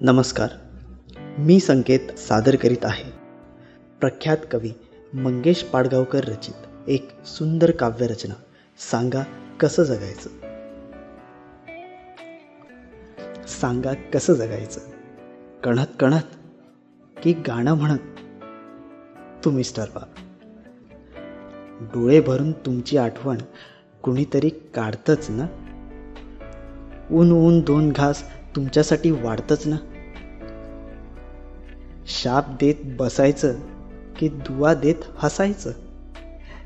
नमस्कार. मी संकेत सादर करीत आहे. प्रख्यात कवी मंगेश पाडगावकर रचित एक सुंदर काव्यरचना सांगा कसं जगायचं? सांगा कसं जगायचं? कणत कणत की गाणं म्हणत. तुम्हीच ठरवा डोळे भरून तुमची आठवण कुणीतरी काढतच ना? ऊन ऊन दोन घास तुमच्यासाठी वाढतच ना? शाप देत बसायचं की दुवा देत हसायचं?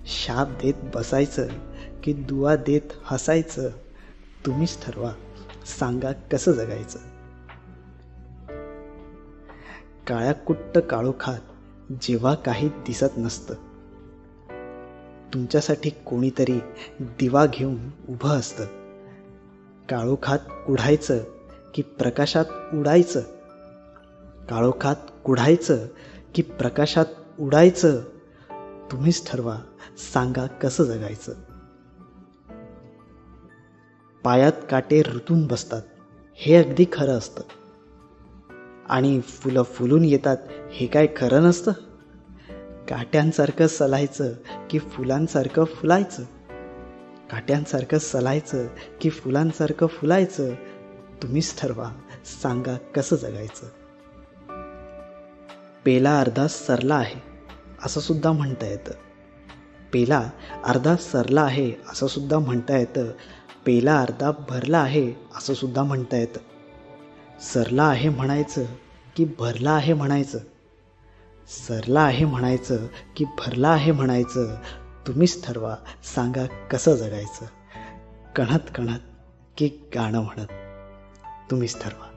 शाप देत बसायचं की दुवा देत हसायचं? तुम्हीच ठरवा सांगा कसं जगायचं? काळ्या कुट्ट काळोखात जेव्हा काही दिसत नसतं. तुमच्यासाठी कोणीतरी दिवा घेऊन उभं असतं. काळोखात कुढायचं की प्रकाशात उडायचं. काळोखात कुढायचं की प्रकाशात उडायचं. तुम्हीच ठरवा सांगा कसं जगायचं. पायात काटे ऋतून बसतात. हे अगदी खरं असतं. आणि फुलं फुलून येतात हे काय खरं नसतं? काट्यांसारखं सलायचं की फुलांसारखं फुलायचं? काट्यांसारखं सलायचं की फुलांसारखं फुलायचं? तुम्हीच ठरवा सांगा कसं जगायचं? पेला अर्धा सरला आहे असं सुद्धा म्हणता येतं. पेला अर्धा सरला आहे असं सुद्धा म्हणता येतं. पेला अर्धा भरला आहे असं सुद्धा म्हणता येतं. सरला आहे म्हणायचं की भरला आहे म्हणायचं. सरला आहे म्हणायचं की भरला आहे म्हणायचं तुम्हीच ठरवा सांगा कसं जगायचं. कणत कणत की गाणं म्हणत तुम्हीच ठरवा.